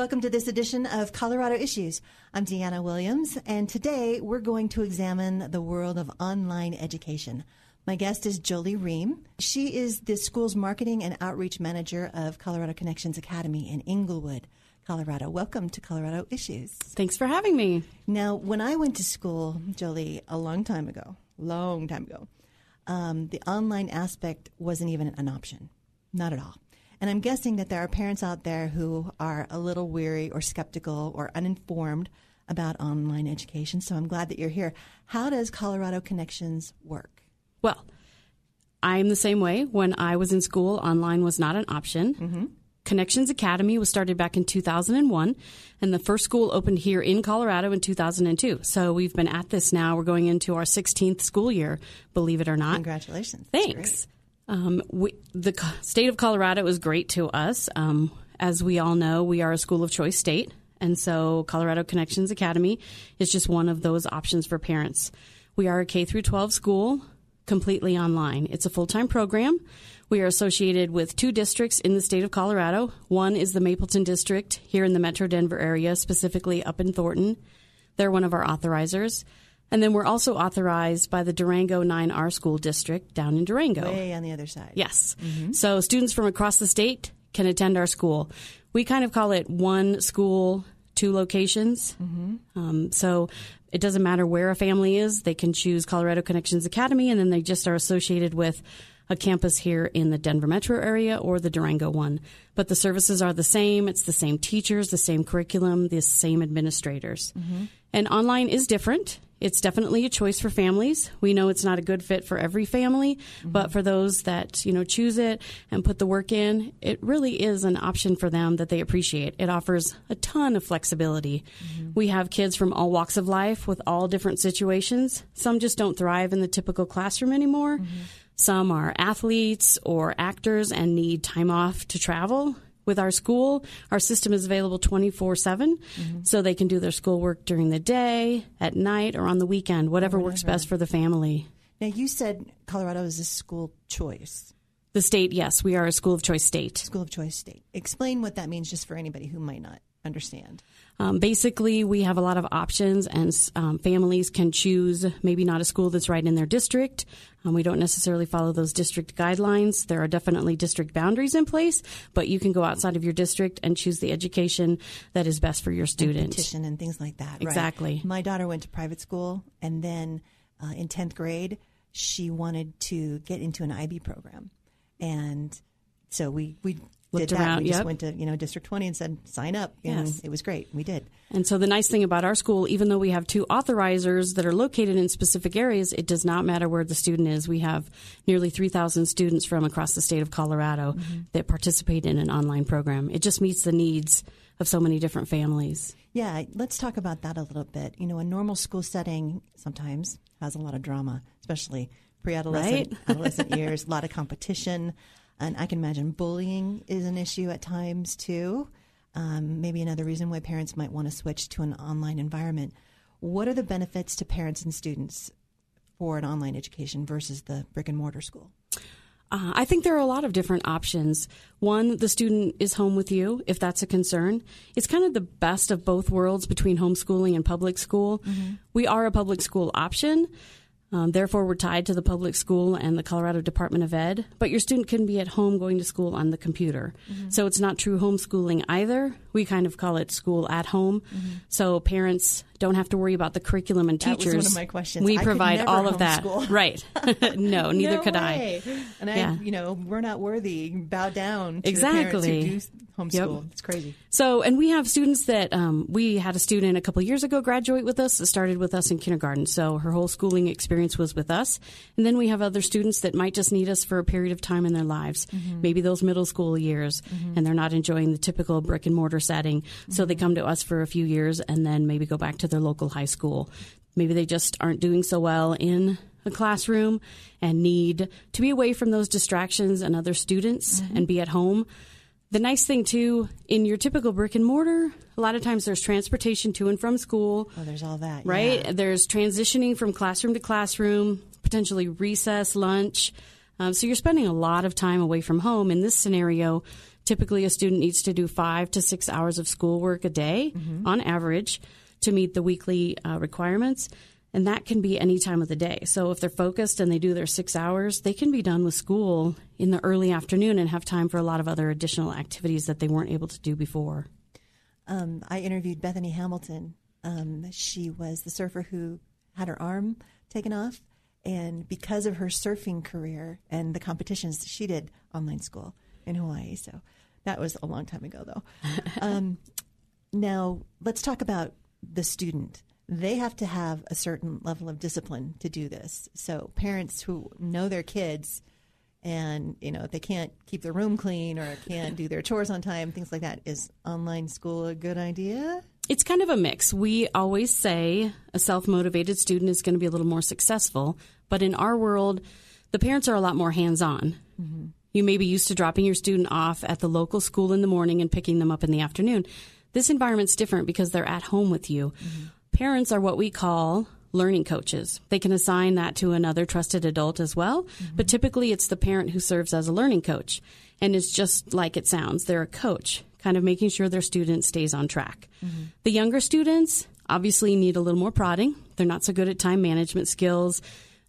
Welcome to this edition of Colorado Issues. I'm Deanna Williams, and today we're going to examine the world of online education. My guest is Jolie Reihm. She is the school's marketing and outreach manager of Colorado Connections Academy in Englewood, Colorado. Welcome to Colorado Issues. Thanks for having me. Now, when I went to school, Jolie, a long time ago, long time ago, um, the online aspect wasn't even an option. Not at all. And I'm guessing that there are parents out there who are a little weary or skeptical or uninformed about online education. So I'm glad that you're here. How does Colorado Connections work? Well, I'm the same way. When I was in school, online was not an option. Mm-hmm. Connections Academy was started back in 2001, and the first school opened here in Colorado in 2002. So we've been at this now. We're going into our 16th school year, believe it or not. Congratulations. Thanks. Um, we, the state of Colorado is great to us. Um, as we all know, we are a school of choice state, and so Colorado Connections Academy is just one of those options for parents. We are a K through 12 school, completely online. It's a full time program. We are associated with two districts in the state of Colorado. One is the Mapleton District here in the Metro Denver area, specifically up in Thornton. They're one of our authorizers. And then we're also authorized by the Durango 9R School District down in Durango. Way on the other side. Yes. Mm-hmm. So students from across the state can attend our school. We kind of call it one school, two locations. Mm-hmm. Um, so it doesn't matter where a family is, they can choose Colorado Connections Academy, and then they just are associated with a campus here in the Denver metro area or the Durango one. But the services are the same. It's the same teachers, the same curriculum, the same administrators. Mm-hmm. And online is different. It's definitely a choice for families. We know it's not a good fit for every family, mm-hmm. but for those that, you know, choose it and put the work in, it really is an option for them that they appreciate. It offers a ton of flexibility. Mm-hmm. We have kids from all walks of life with all different situations. Some just don't thrive in the typical classroom anymore. Mm-hmm. Some are athletes or actors and need time off to travel with our school, our system is available 24 7. Mm-hmm. So they can do their schoolwork during the day, at night, or on the weekend, whatever, whatever works best for the family. Now, you said Colorado is a school choice. The state, yes, we are a school of choice state. School of choice state. Explain what that means just for anybody who might not understand. Um, basically, we have a lot of options, and um, families can choose maybe not a school that's right in their district. Um, we don't necessarily follow those district guidelines. There are definitely district boundaries in place, but you can go outside of your district and choose the education that is best for your student. And petition and things like that. Exactly. Right? My daughter went to private school, and then uh, in 10th grade, she wanted to get into an IB program. And so we, we looked did that. around. We yep. just went to you know District 20 and said sign up, and yes. it was great. We did. And so the nice thing about our school, even though we have two authorizers that are located in specific areas, it does not matter where the student is. We have nearly 3,000 students from across the state of Colorado mm-hmm. that participate in an online program. It just meets the needs of so many different families. Yeah, let's talk about that a little bit. You know, a normal school setting sometimes has a lot of drama, especially pre-adolescent, right? adolescent years, a lot of competition. And I can imagine bullying is an issue at times too. Um, maybe another reason why parents might want to switch to an online environment. What are the benefits to parents and students for an online education versus the brick and mortar school? Uh, I think there are a lot of different options. One, the student is home with you if that's a concern. It's kind of the best of both worlds between homeschooling and public school. Mm-hmm. We are a public school option, um, therefore, we're tied to the public school and the Colorado Department of Ed, but your student can be at home going to school on the computer. Mm-hmm. So it's not true homeschooling either. We kind of call it school at home. Mm-hmm. So parents don't have to worry about the curriculum and That was teachers. one of my questions. We I provide all of that. Right. no, neither No could way. I. And Yeah. I, you know, we're not worthy. Bow down to Exactly. the parents who do homeschool. Yep. It's crazy. So, and we have students that um, we had a student a couple years ago graduate with us. That started with us in kindergarten, so her whole schooling experience was with us. And then we have other students that might just need us for a period of time in their lives, mm-hmm. maybe those middle school years, mm-hmm. and they're not enjoying the typical brick and mortar setting. So they mm-hmm. come to us for a few years and then maybe go back to their local high school. Maybe they just aren't doing so well in a classroom and need to be away from those distractions and other students and be at home. The nice thing too, in your typical brick and mortar, a lot of times there's transportation to and from school, Oh, there's all that. right? yeah. There's transitioning from classroom to classroom, potentially recess, lunch. Um, so you're spending a lot of time away from home. In this scenario, typically a student needs to do five to six hours of schoolwork a day on average to meet the weekly uh, requirements. And that can be any time of the day. So if they're focused and they do their six hours, they can be done with school in the early afternoon and have time for a lot of other additional activities that they weren't able to do before. Um, I interviewed Bethany Hamilton. Um, she was the surfer who had her arm taken off, and because of her surfing career and the competitions, she did online school in Hawaii. So that was a long time ago, though. um, now let's talk about the student. They have to have a certain level of discipline to do this. So parents who know their kids and you know they can't keep their room clean or can't do their chores on time things like that is online school a good idea It's kind of a mix. We always say a self motivated student is going to be a little more successful, but in our world, the parents are a lot more hands on. Mm-hmm. You may be used to dropping your student off at the local school in the morning and picking them up in the afternoon. This environment's different because they're at home with you. Mm-hmm. Parents are what we call learning coaches. They can assign that to another trusted adult as well, mm-hmm. but typically it's the parent who serves as a learning coach. And it's just like it sounds. They're a coach, kind of making sure their student stays on track. Mm-hmm. The younger students obviously need a little more prodding. They're not so good at time management skills.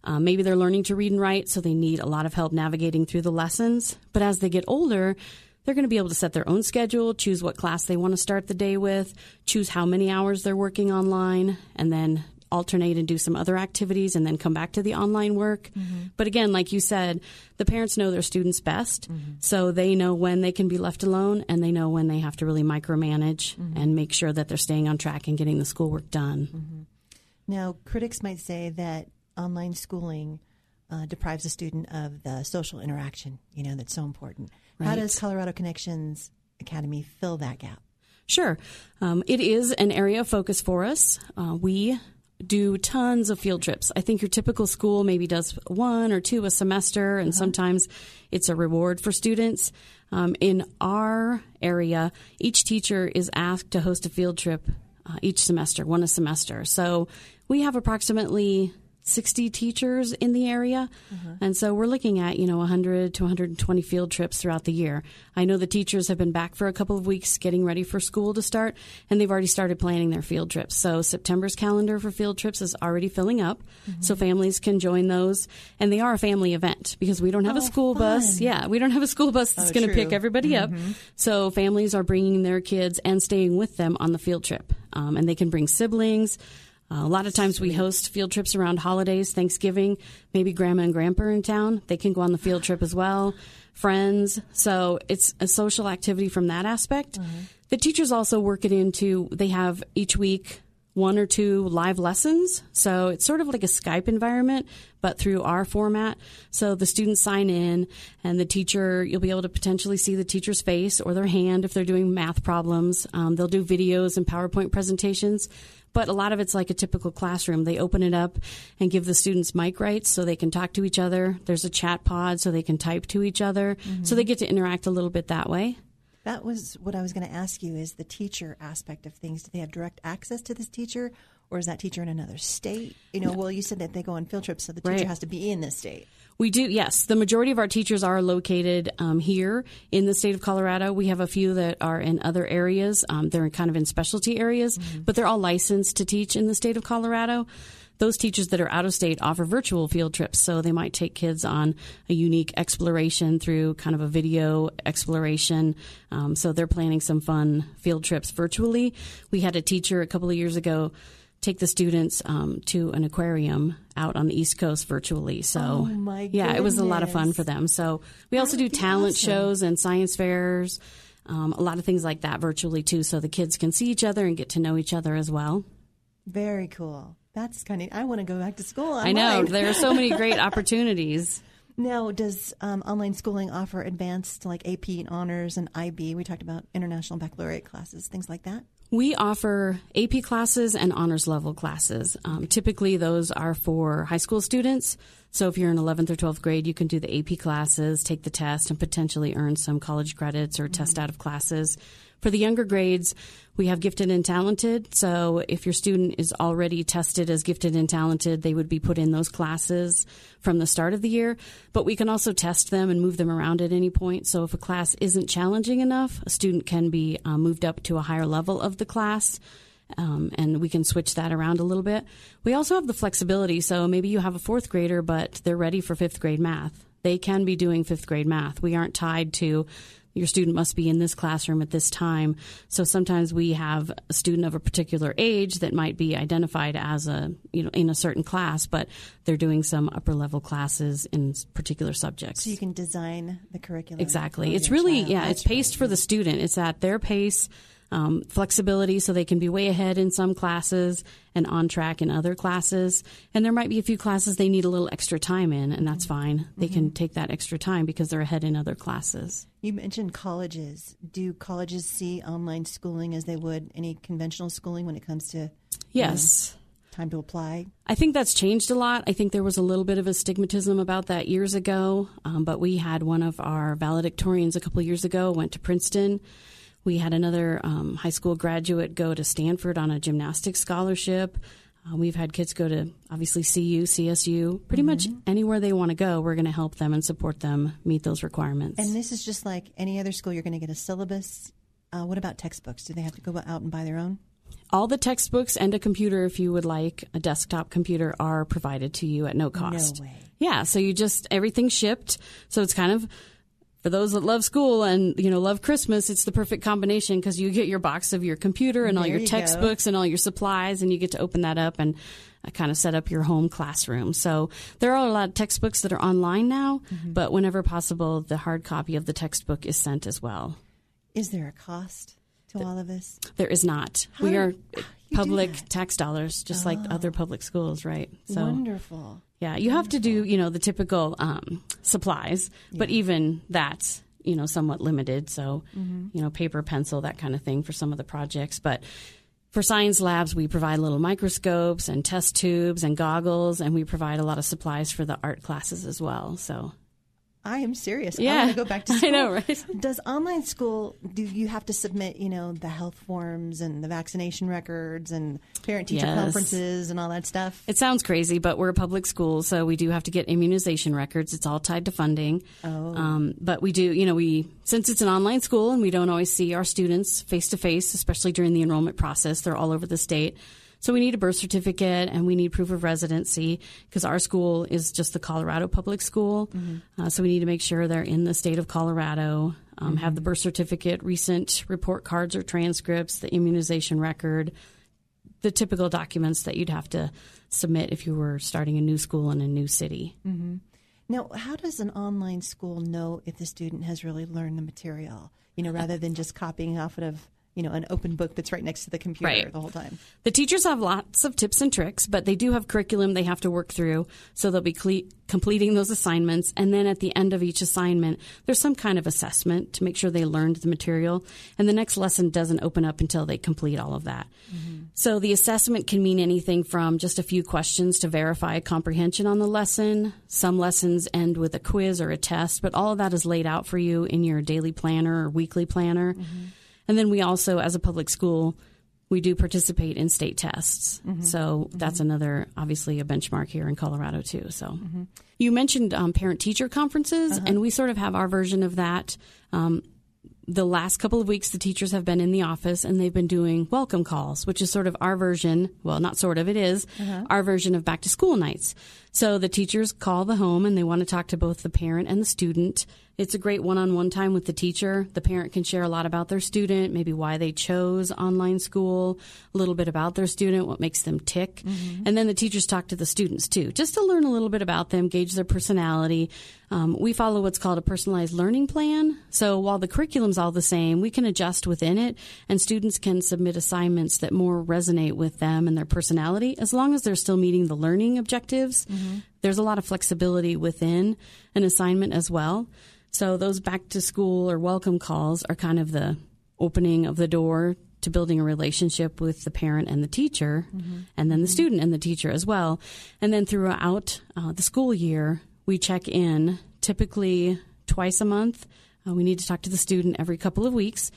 Uh, maybe they're learning to read and write, so they need a lot of help navigating through the lessons. But as they get older, they're going to be able to set their own schedule, choose what class they want to start the day with, choose how many hours they're working online, and then alternate and do some other activities and then come back to the online work. Mm-hmm. But again, like you said, the parents know their students best, mm-hmm. so they know when they can be left alone and they know when they have to really micromanage mm-hmm. and make sure that they're staying on track and getting the schoolwork done. now critics might say that online schooling uh, deprives a student of the social interaction you know that's so important how does colorado connections academy fill that gap Sure. Um, it is an area of focus for us. Uh, we do tons of field trips. I think your typical school maybe does one or two a semester, and sometimes it's a reward for students. Um, in our area, each teacher is asked to host a field trip uh, each semester, one a semester. So we have approximately 60 teachers in the area. Mm-hmm. And so we're looking at, you know, 100 to 120 field trips throughout the year. I know the teachers have been back for a couple of weeks getting ready for school to start, and they've already started planning their field trips. So September's calendar for field trips is already filling up, mm-hmm. so families can join those. And they are a family event because we don't have a Oh, school bus. Yeah, we don't have a school bus that's Oh, going to pick everybody up. Mm-hmm. So families are bringing their kids and staying with them on the field trip. Um, and they can bring siblings. Uh, a lot of times we host field trips around holidays, Thanksgiving, maybe grandma and grandpa are in town. They can go on the field trip as well, friends. So it's a social activity from that aspect. The teachers also work it into, they have each week one or two live lessons. So it's sort of like a Skype environment, but through our format. So the students sign in and the teacher, you'll be able to potentially see the teacher's face or their hand if they're doing math problems. Um, they'll do videos and PowerPoint presentations. But a lot of it's like a typical classroom. They open it up and give the students mic rights so they can talk to each other. There's a chat pod so they can type to each other. So mm-hmm. they get to interact a little bit that way. That was what I was going to ask you is the teacher aspect of things. Do they have direct access to this teacher or is that teacher in another state? You know, well, you said that they go on field trips, so the teacher Right. has to be in this state. We do, yes. The majority of our teachers are located um, here in the state of Colorado. We have a few that are in other areas. Um, they're kind of in specialty areas, but they're all licensed to teach in the state of Colorado. Those teachers that are out of state offer virtual field trips, so they might take kids on a unique exploration through kind of a video exploration. Um, so they're planning some fun field trips virtually. We had a teacher a couple of years ago take the students um, to an aquarium out on the East Coast virtually. So, Oh, yeah, it was a lot of fun for them. So, we also do would be talent awesome. shows and science fairs, um, a lot of things like that virtually too. So the kids can see each other and get to know each other as well. Very cool. That's kind of. I want to go back to school. I know there are so many great opportunities. Now, does um, online schooling offer advanced like AP and honors and IB? We talked about international baccalaureate classes, things like that. We offer AP classes and honors level classes. Um, typically, those are for high school students. So, if you're in 11th or 12th grade, you can do the AP classes, take the test, and potentially earn some college credits or test out of classes. For the younger grades, we have gifted and talented. So, if your student is already tested as gifted and talented, they would be put in those classes from the start of the year. But we can also test them and move them around at any point. So, if a class isn't challenging enough, a student can be uh, moved up to a higher level of the class. Um, and we can switch that around a little bit. We also have the flexibility. So maybe you have a fourth grader, but they're ready for fifth grade math. They can be doing fifth grade math. We aren't tied to your student must be in this classroom at this time. So sometimes we have a student of a particular age that might be identified as a, you know, in a certain class, but they're doing some upper level classes in particular subjects. So you can design the curriculum. Exactly. It's really, child. yeah, That's it's paced for the student. It's at their pace, um, flexibility so they can be way ahead in some classes and on track in other classes. And there might be a few classes they need a little extra time in, and that's fine. They can take that extra time because they're ahead in other classes. You mentioned colleges. Do colleges see online schooling as they would any conventional schooling when it comes to Yes. time to apply? I think that's changed a lot. I think there was a little bit of a stigmatism about that years ago, um, but we had one of our valedictorians a couple years ago went to Princeton. We had another um, high school graduate go to Stanford on a gymnastics scholarship. Uh, we've had kids go to obviously CU, CSU, pretty much anywhere they want to go. We're going to help them and support them meet those requirements. And this is just like any other school. You're going to get a syllabus. Uh, what about textbooks? Do they have to go out and buy their own? All the textbooks and a computer, if you would like, a desktop computer, are provided to you at no cost. No way. Yeah, so you just everything's shipped. So it's kind of for those that love school and you know love Christmas, it's the perfect combination because you get your box of your computer and all your you go. textbooks and all your supplies, and you get to open that up and uh, kind of set up your home classroom. So there are a lot of textbooks that are online now, Mm-hmm. but whenever possible, the hard copy of the textbook is sent as well. Is there a cost to all of this? There is not. How we are public? Oh. tax dollars, just like other public schools, right? So Wonderful. yeah, you have to do you know the typical um, supplies, but even that's you know somewhat limited. So Mm-hmm. you know paper, pencil, that kind of thing for some of the projects, but. For science labs, we provide little microscopes and test tubes and goggles, and we provide a lot of supplies for the art classes as well. So, I am serious. Yeah. I want to go back to I school. know, right? Does online school do you have to submit, you know, the health forms and the vaccination records and parent teacher Yes. conferences and all that stuff? It sounds crazy, but we're a public school, so we do have to get immunization records. It's all tied to funding. Oh. Um, but we do, you know, we since it's an online school and we don't always see our students face to face, especially during the enrollment process. They're all over the state. So we need a birth certificate and we need proof of residency because our school is just the Colorado public school. Uh, so we need to make sure they're in the state of Colorado, um, have the birth certificate, recent report cards or transcripts, the immunization record, the typical documents that you'd have to submit if you were starting a new school in a new city. Now, how does an online school know if the student has really learned the material? You know, rather than just copying off of you know an open book that's right next to the computer Right. the whole time. The teachers have lots of tips and tricks, but they do have curriculum they have to work through. So they'll be cle- completing those assignments. And then at the end of each assignment, there's some kind of assessment to make sure they learned the material. And the next lesson doesn't open up until they complete all of that. Mm-hmm. So the assessment can mean anything from just a few questions to verify comprehension on the lesson. Some lessons end with a quiz or a test, but all of that is laid out for you in your daily planner or weekly planner. Mm-hmm. And then we also, as a public school, we do participate in state tests. Mm-hmm. So mm-hmm. that's another, obviously, a benchmark here in Colorado, too. So mm-hmm. you mentioned um, parent teacher conferences, uh-huh. and we sort of have our version of that. Um, the last couple of weeks, the teachers have been in the office and they've been doing welcome calls, which is sort of our version. Well, not sort of, it is uh-huh. our version of back to school nights. So the teachers call the home and they want to talk to both the parent and the student. It's a great one on one time with the teacher. The parent can share a lot about their student, maybe why they chose online school, a little bit about their student, what makes them tick. Mm-hmm. And then the teachers talk to the students too, just to learn a little bit about them, gauge their personality. Um, we follow what's called a personalized learning plan. So while the curriculum's all the same, we can adjust within it, and students can submit assignments that more resonate with them and their personality as long as they're still meeting the learning objectives. Mm-hmm. There's a lot of flexibility within an assignment as well. So those back to school or welcome calls are kind of the opening of the door to building a relationship with the parent and the teacher, mm-hmm. and then the mm-hmm. student and the teacher as well. And then throughout uh, the school year, we check in typically twice a month. Uh, we need to talk to the student every couple of weeks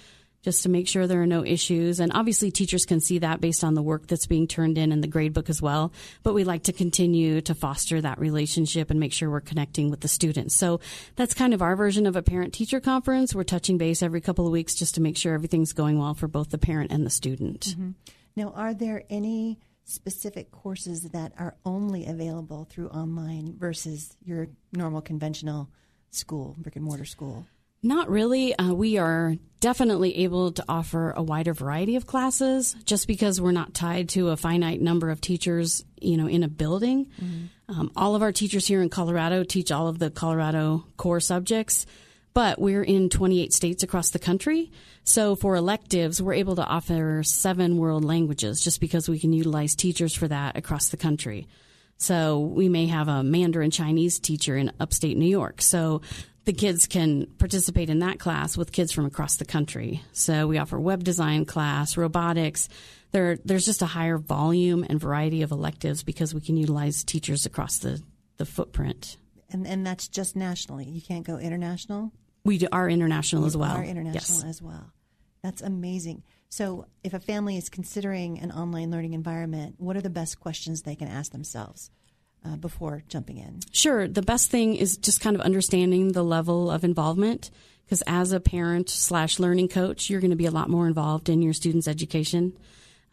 just to make sure there are no issues. And obviously, teachers can see that based on the work that's being turned in in the gradebook as well. But we like to continue to foster that relationship and make sure we're connecting with the students. So that's kind of our version of a parent teacher conference. We're touching base every couple of weeks just to make sure everything's going well for both the parent and the student. Mm-hmm. Now, are there any specific courses that are only available through online versus your normal conventional school, brick and mortar school? Not really. Uh, we are definitely able to offer a wider variety of classes just because we're not tied to a finite number of teachers, you know, in a building. Mm-hmm. Um, all of our teachers here in Colorado teach all of the Colorado core subjects, but we're in 28 states across the country. So for electives, we're able to offer seven world languages just because we can utilize teachers for that across the country. So we may have a Mandarin Chinese teacher in upstate New York. So the kids can participate in that class with kids from across the country. So we offer web design class, robotics. There, there's just a higher volume and variety of electives because we can utilize teachers across the, the footprint. And, and that's just nationally. You can't go international? We do, are international as well. Are international yes. as well. That's amazing. So, if a family is considering an online learning environment, what are the best questions they can ask themselves? Uh, before jumping in? Sure. The best thing is just kind of understanding the level of involvement because as a parent slash learning coach, you're going to be a lot more involved in your students' education.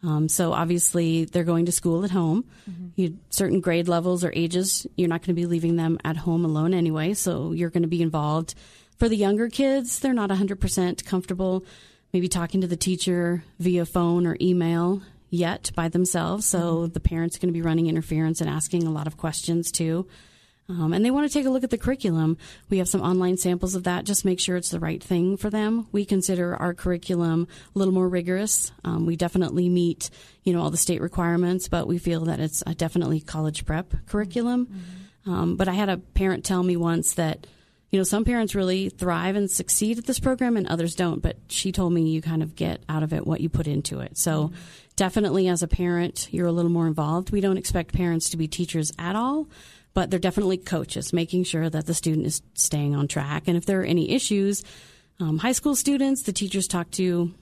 Um, so obviously, they're going to school at home. Mm-hmm. You, certain grade levels or ages, you're not going to be leaving them at home alone anyway. So you're going to be involved. For the younger kids, they're not 100% comfortable maybe talking to the teacher via phone or email yet by themselves. So mm-hmm. the parents are going to be running interference and asking a lot of questions too. Um, and they want to take a look at the curriculum. We have some online samples of that. Just make sure it's the right thing for them. We consider our curriculum a little more rigorous. Um, we definitely meet, you know, all the state requirements, but we feel that it's a definitely college prep curriculum. Mm-hmm. Um, but I had a parent tell me once that you know, some parents really thrive and succeed at this program and others don't, but she told me you kind of get out of it what you put into it. So mm-hmm. definitely as a parent, you're a little more involved. We don't expect parents to be teachers at all, but they're definitely coaches, making sure that the student is staying on track. And if there are any issues, um, high school students, the teachers talk to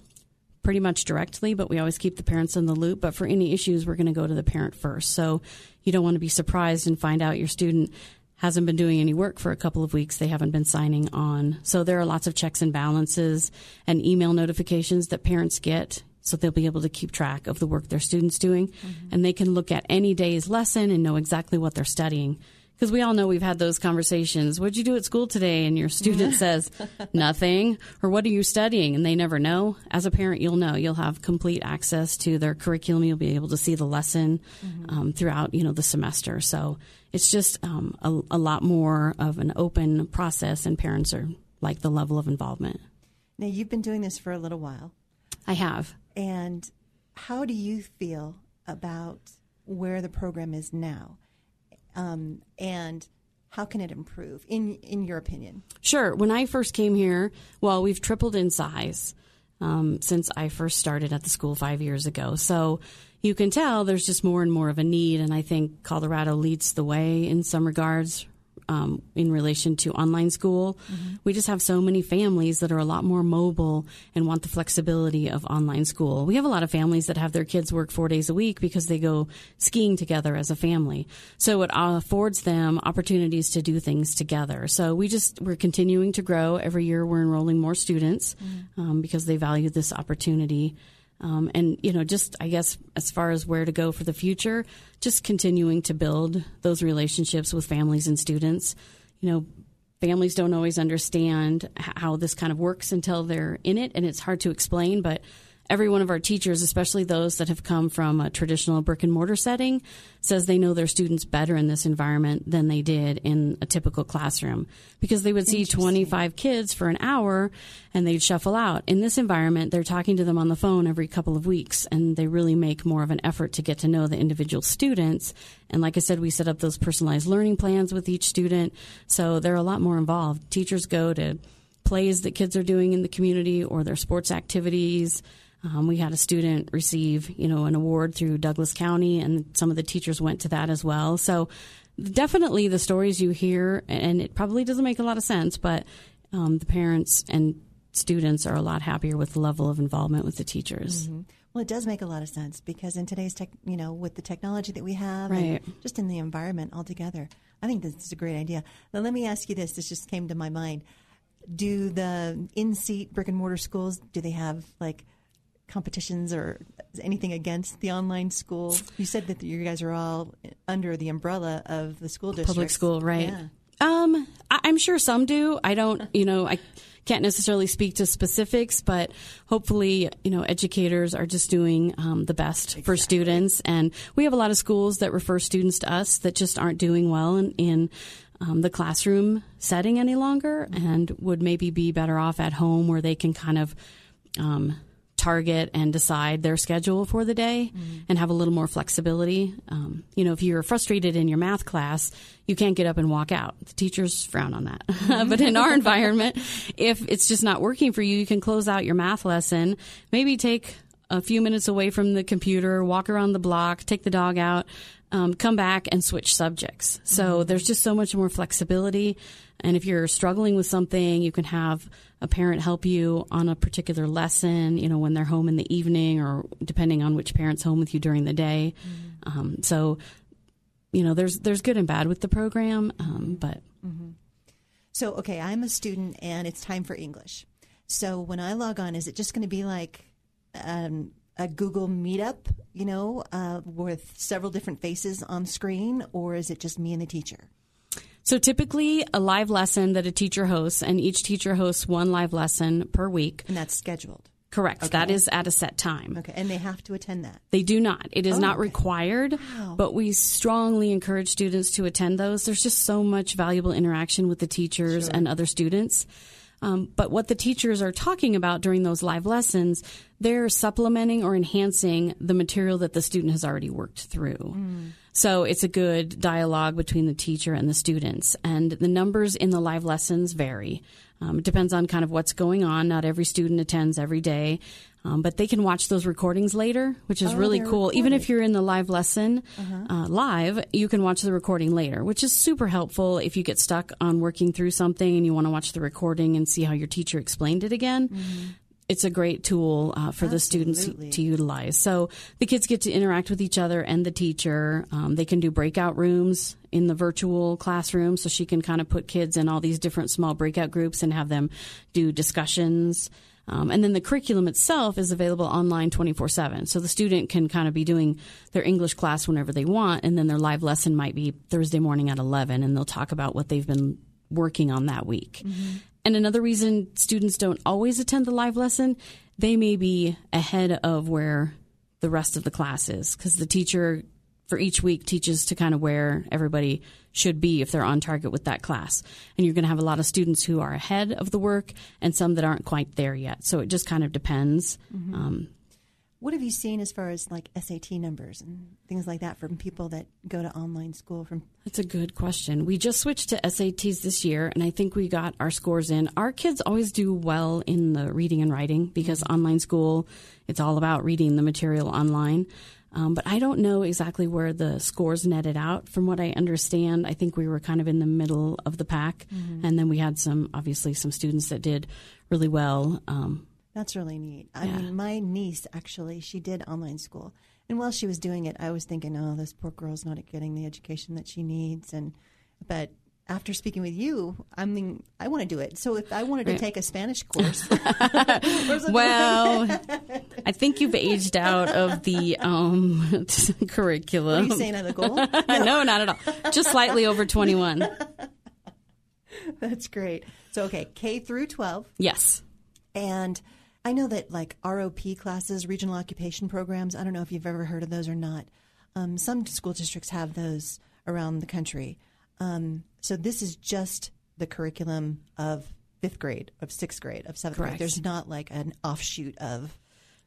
pretty much directly, but we always keep the parents in the loop. But for any issues, we're going to go to the parent first. So you don't want to be surprised and find out your student hasn't been doing any work for a couple of weeks. They haven't been signing on. So there are lots of checks and balances and email notifications that parents get so they'll be able to keep track of the work their students doing mm-hmm. and they can look at any day's lesson and know exactly what they're studying because we all know we've had those conversations. What'd you do at school today? And your student says nothing. Or what are you studying? And they never know. As a parent, you'll know. You'll have complete access to their curriculum. You'll be able to see the lesson mm-hmm. um, throughout, you know, the semester. So it's just um, a, a lot more of an open process, and parents are like the level of involvement. Now, you've been doing this for a little while. I have. And how do you feel about where the program is now? Um, and how can it improve in in your opinion? Sure. When I first came here, well, we've tripled in size um, since I first started at the school five years ago. So you can tell there's just more and more of a need, and I think Colorado leads the way in some regards um, in relation to online school. Mm-hmm. We just have so many families that are a lot more mobile and want the flexibility of online school. We have a lot of families that have their kids work four days a week because they go skiing together as a family. So it affords them opportunities to do things together. So we just, we're continuing to grow. Every year we're enrolling more students mm-hmm. um, because they value this opportunity. Um, and you know, just I guess as far as where to go for the future, just continuing to build those relationships with families and students. You know, families don't always understand how this kind of works until they're in it, and it's hard to explain. But every one of our teachers, especially those that have come from a traditional brick and mortar setting, says they know their students better in this environment than they did in a typical classroom because they would see 25 kids for an hour and they'd shuffle out. In this environment, they're talking to them on the phone every couple of weeks and they really make more of an effort to get to know the individual students. And like I said, we set up those personalized learning plans with each student. So they're a lot more involved. Teachers go to plays that kids are doing in the community or their sports activities. Um, we had a student receive, you know, an award through Douglas County, and some of the teachers went to that as well. So, definitely the stories you hear, and it probably doesn't make a lot of sense, but um, the parents and students are a lot happier with the level of involvement with the teachers. Mm-hmm. Well, it does make a lot of sense because in today's tech, you know, with the technology that we have, right. and just in the environment altogether, I think this is a great idea. Now, let me ask you this: This just came to my mind. Do the in-seat brick and mortar schools do they have like competitions or anything against the online school? You said that you guys are all under the umbrella of the school district. Public school, right? Yeah. Um, I- I'm sure some do. I don't, you know, I can't necessarily speak to specifics, but hopefully, you know, educators are just doing um, the best exactly. for students. And we have a lot of schools that refer students to us that just aren't doing well in, in um, the classroom setting any longer and would maybe be better off at home where they can kind of um, target and decide their schedule for the day mm-hmm. and have a little more flexibility. Um, you know, if you're frustrated in your math class, you can't get up and walk out. The teachers frown on that. but in our environment, if it's just not working for you, you can close out your math lesson, maybe take a few minutes away from the computer, walk around the block, take the dog out, um, come back and switch subjects. So mm-hmm. there's just so much more flexibility. And if you're struggling with something, you can have a parent help you on a particular lesson, you know, when they're home in the evening or depending on which parent's home with you during the day. Mm-hmm. Um, so, you know, there's there's good and bad with the program, um, but. Mm-hmm. So, okay, I'm a student and it's time for English. So when I log on, is it just going to be like um, a Google Meetup, you know, uh, with several different faces on screen, or is it just me and the teacher? So typically a live lesson that a teacher hosts, and each teacher hosts one live lesson per week. And that's scheduled. Correct. Okay. That is at a set time. Okay. And they have to attend that? They do not. It is oh, not okay. required, wow. but we strongly encourage students to attend those. There's just so much valuable interaction with the teachers sure. and other students. Um, but what the teachers are talking about during those live lessons, they're supplementing or enhancing the material that the student has already worked through. Mm. So it's a good dialogue between the teacher and the students. And the numbers in the live lessons vary. Um, it depends on kind of what's going on. Not every student attends every day. Um, but they can watch those recordings later, which is oh, really cool. Recorded. Even if you're in the live lesson uh-huh. uh, live, you can watch the recording later, which is super helpful if you get stuck on working through something and you want to watch the recording and see how your teacher explained it again. Mm-hmm. It's a great tool uh, for Absolutely. the students to utilize. So the kids get to interact with each other and the teacher. Um, they can do breakout rooms in the virtual classroom, so she can kind of put kids in all these different small breakout groups and have them do discussions. Um, and then the curriculum itself is available online 24 7. So the student can kind of be doing their English class whenever they want, and then their live lesson might be Thursday morning at 11, and they'll talk about what they've been working on that week. Mm-hmm. And another reason students don't always attend the live lesson, they may be ahead of where the rest of the class is because the teacher for each week teaches to kind of where everybody should be if they're on target with that class. And you're going to have a lot of students who are ahead of the work and some that aren't quite there yet. So it just kind of depends. Mm-hmm. Um, what have you seen as far as like SAT numbers and things like that from people that go to online school? From that's a good question. We just switched to SATs this year, and I think we got our scores in. Our kids always do well in the reading and writing because mm-hmm. online school, it's all about reading the material online. Um, but I don't know exactly where the scores netted out. From what I understand, I think we were kind of in the middle of the pack, mm-hmm. and then we had some obviously some students that did really well. Um, That's really neat. I Yeah. mean, my niece actually, she did online school, and while she was doing it, I was thinking, oh, this poor girl's not getting the education that she needs, and but after speaking with you, I mean, I want to do it. So if I wanted to take a Spanish course, Well, I think you've aged out of the um, curriculum. Are you saying I'm the goal? no, not at all. Just slightly over 21. That's great. So okay, K through 12. Yes. And I know that like ROP classes, regional occupation programs, I don't know if you've ever heard of those or not. Um, some school districts have those around the country. Um, so this is just the curriculum of fifth grade, of sixth grade, of seventh Correct. grade. There's not like an offshoot of.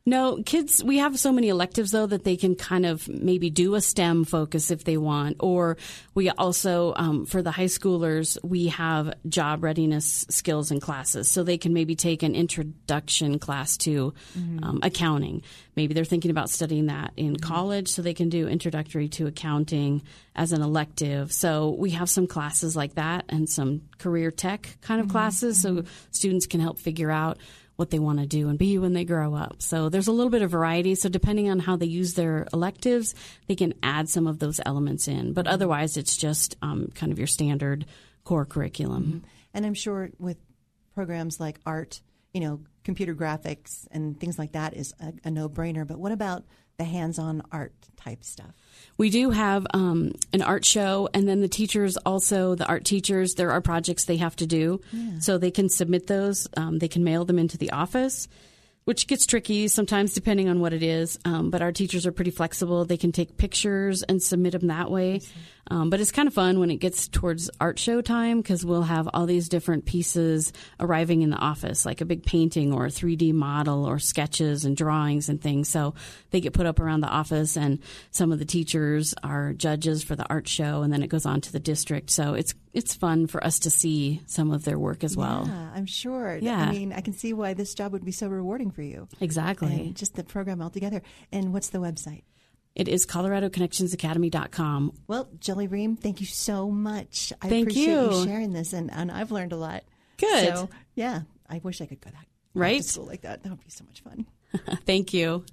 No, kids, we have so many electives though that they can kind of maybe do a STEM focus if they want. Or we also, um, for the high schoolers, we have job readiness skills and classes. So they can maybe take an introduction class to um, accounting. Maybe they're thinking about studying that in college, so they can do introductory to accounting as an elective. So we have some classes like that and some career tech kind of classes so students can help figure out what they want to do and be when they grow up. So there's a little bit of variety. So depending on how they use their electives, they can add some of those elements in. But otherwise, it's just um, kind of your standard core curriculum. And I'm sure with programs like art, you know, computer graphics and things like that is a, a no brainer. But what about the hands on art type stuff? We do have um, an art show, and then the teachers also, the art teachers, there are projects they have to do. So they can submit those, um, they can mail them into the office. Which gets tricky sometimes depending on what it is, um, but our teachers are pretty flexible. They can take pictures and submit them that way. Um, but it's kind of fun when it gets towards art show time because we'll have all these different pieces arriving in the office, like a big painting or a 3D model or sketches and drawings and things. So they get put up around the office, and some of the teachers are judges for the art show, and then it goes on to the district. So it's it's fun for us to see some of their work as well. Yeah, I'm sure. Yeah. I mean, I can see why this job would be so rewarding for you. Exactly. And just the program altogether. And what's the website? It is ColoradoConnectionsAcademy.com. Well, Jolie Reihm, thank you so much. I Thank appreciate you. you. sharing this, and, and I've learned a lot. Good. So, yeah, I wish I could go back Right? to school like that. That would be so much fun. Thank you.